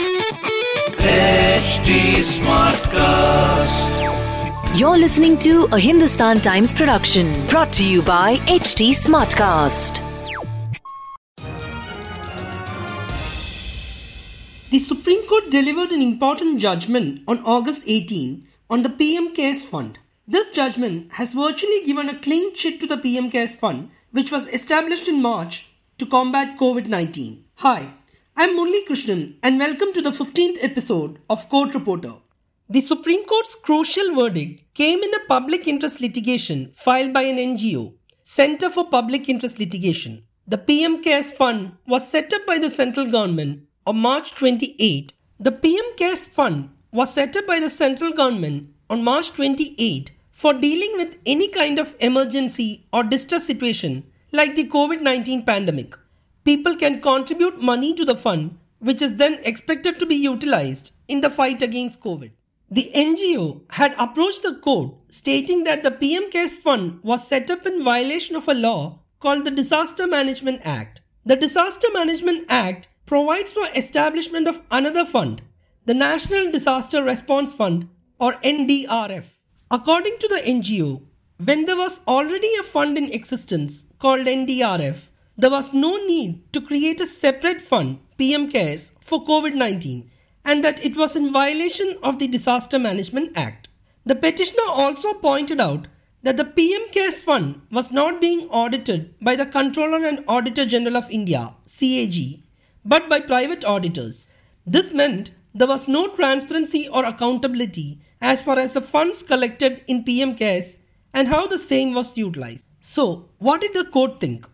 HT Smartcast. You're listening to a Hindustan Times production brought to you by HT Smartcast. The Supreme Court delivered an important judgment on August 18 on the PM CARES Fund. This judgment has virtually given a clean chit to the PM CARES Fund, which was established in March to combat COVID 19. Hi, I'm Murli Krishnan, and welcome to the 15th episode of Court Reporter. The Supreme Court's crucial verdict came in a public interest litigation filed by an NGO, Center for Public Interest Litigation. The PM CARES Fund was set up by the central government on March 28. The PM CARES Fund was set up by the central government on March 28 for dealing with any kind of emergency or distress situation like the COVID 19 pandemic people can contribute money to the fund, which is then expected to be utilized in the fight against COVID. The NGO had approached the court stating that the PM CARES Fund was set up in violation of a law called the Disaster Management Act. The Disaster Management Act provides for establishment of another fund, the National Disaster Response Fund or NDRF. According to the NGO, when there was already a fund in existence called NDRF, there was no need to create a separate fund, PM CARES, for COVID 19 and that it was in violation of the Disaster Management Act. The petitioner also pointed out that the PM CARES fund was not being audited by the Controller and Auditor General of India, CAG, but by private auditors. This meant there was no transparency or accountability as far as the funds collected in PM CARES and how the same was utilized. So, what did the court think?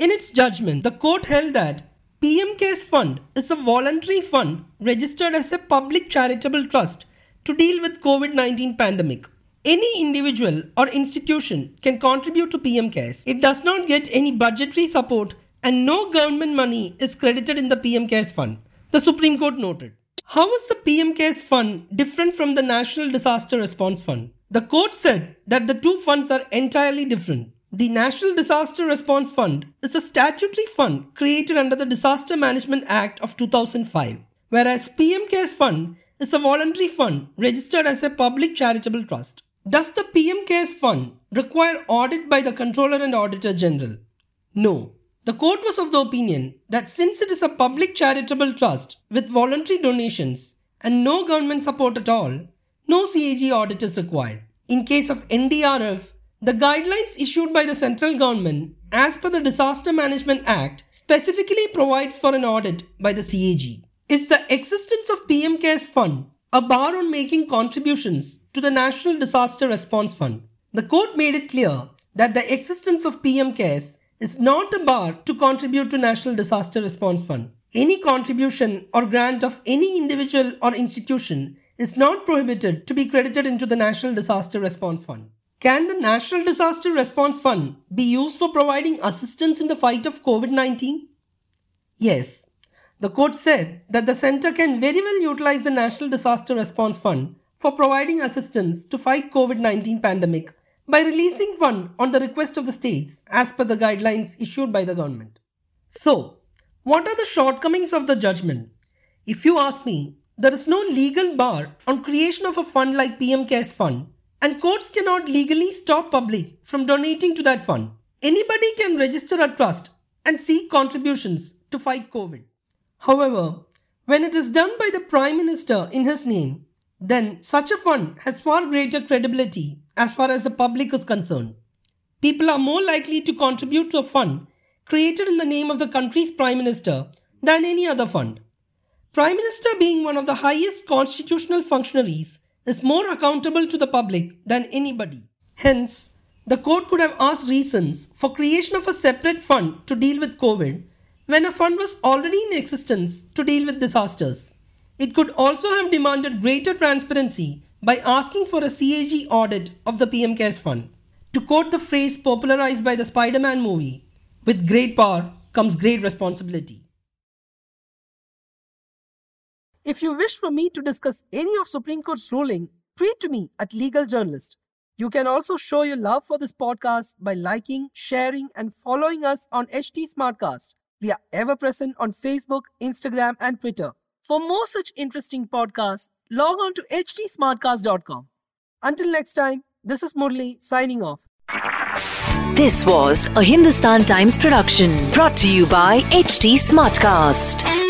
In its judgment, the court held that PM Fund is a voluntary fund registered as a public charitable trust to deal with COVID-19 pandemic. Any individual or institution can contribute to PM CARES. It does not get any budgetary support and no government money is credited in the PM CARES Fund, the Supreme Court noted. How is the PM CARES Fund different from the National Disaster Response Fund? The court said that the two funds are entirely different. The National Disaster Response Fund is a statutory fund created under the Disaster Management Act of 2005, whereas PM CARES Fund is a voluntary fund registered as a public charitable trust. Does the PM CARES Fund require audit by the Controller and Auditor General? No. The court was of the opinion that since it is a public charitable trust with voluntary donations and no government support at all, no CAG audit is required. In case of NDRF, the guidelines issued by the central government, as per the Disaster Management Act, specifically provides for an audit by the CAG. Is the existence of PM CARES Fund a bar on making contributions to the National Disaster Response Fund? The court made it clear that the existence of PM CARES is not a bar to contribute to National Disaster Response Fund. Any contribution or grant of any individual or institution is not prohibited to be credited into the National Disaster Response Fund. Can the National Disaster Response Fund be used for providing assistance in the fight of COVID 19? Yes. The court said that the center can very well utilize the National Disaster Response Fund for providing assistance to fight COVID 19 pandemic by releasing fund on the request of the states as per the guidelines issued by the government. So, what are the shortcomings of the judgment? If you ask me, there is no legal bar on creation of a fund like PM CARES Fund and courts cannot legally stop public from donating to that fund. Anybody can register a trust and seek contributions to fight COVID. However, when it is done by the Prime Minister in his name, then such a fund has far greater credibility as far as the public is concerned. People are more likely to contribute to a fund created in the name of the country's Prime Minister than any other fund. Prime Minister being one of the highest constitutional functionaries is more accountable to the public than anybody. Hence, the court could have asked reasons for creation of a separate fund to deal with COVID when a fund was already in existence to deal with disasters. It could also have demanded greater transparency by asking for a CAG audit of the PM CARES Fund. To quote the phrase popularized by the Spider Man movie, with great power comes great responsibility. If you wish for me to discuss any of Supreme Court's ruling, tweet to me at Legal Journalist. You can also show your love for this podcast by liking, sharing, and following us on HT Smartcast. We are ever present on Facebook, Instagram, and Twitter. For more such interesting podcasts, log on to htsmartcast.com. Until next time, this is Murli signing off. This was a Hindustan Times production brought to you by HT Smartcast.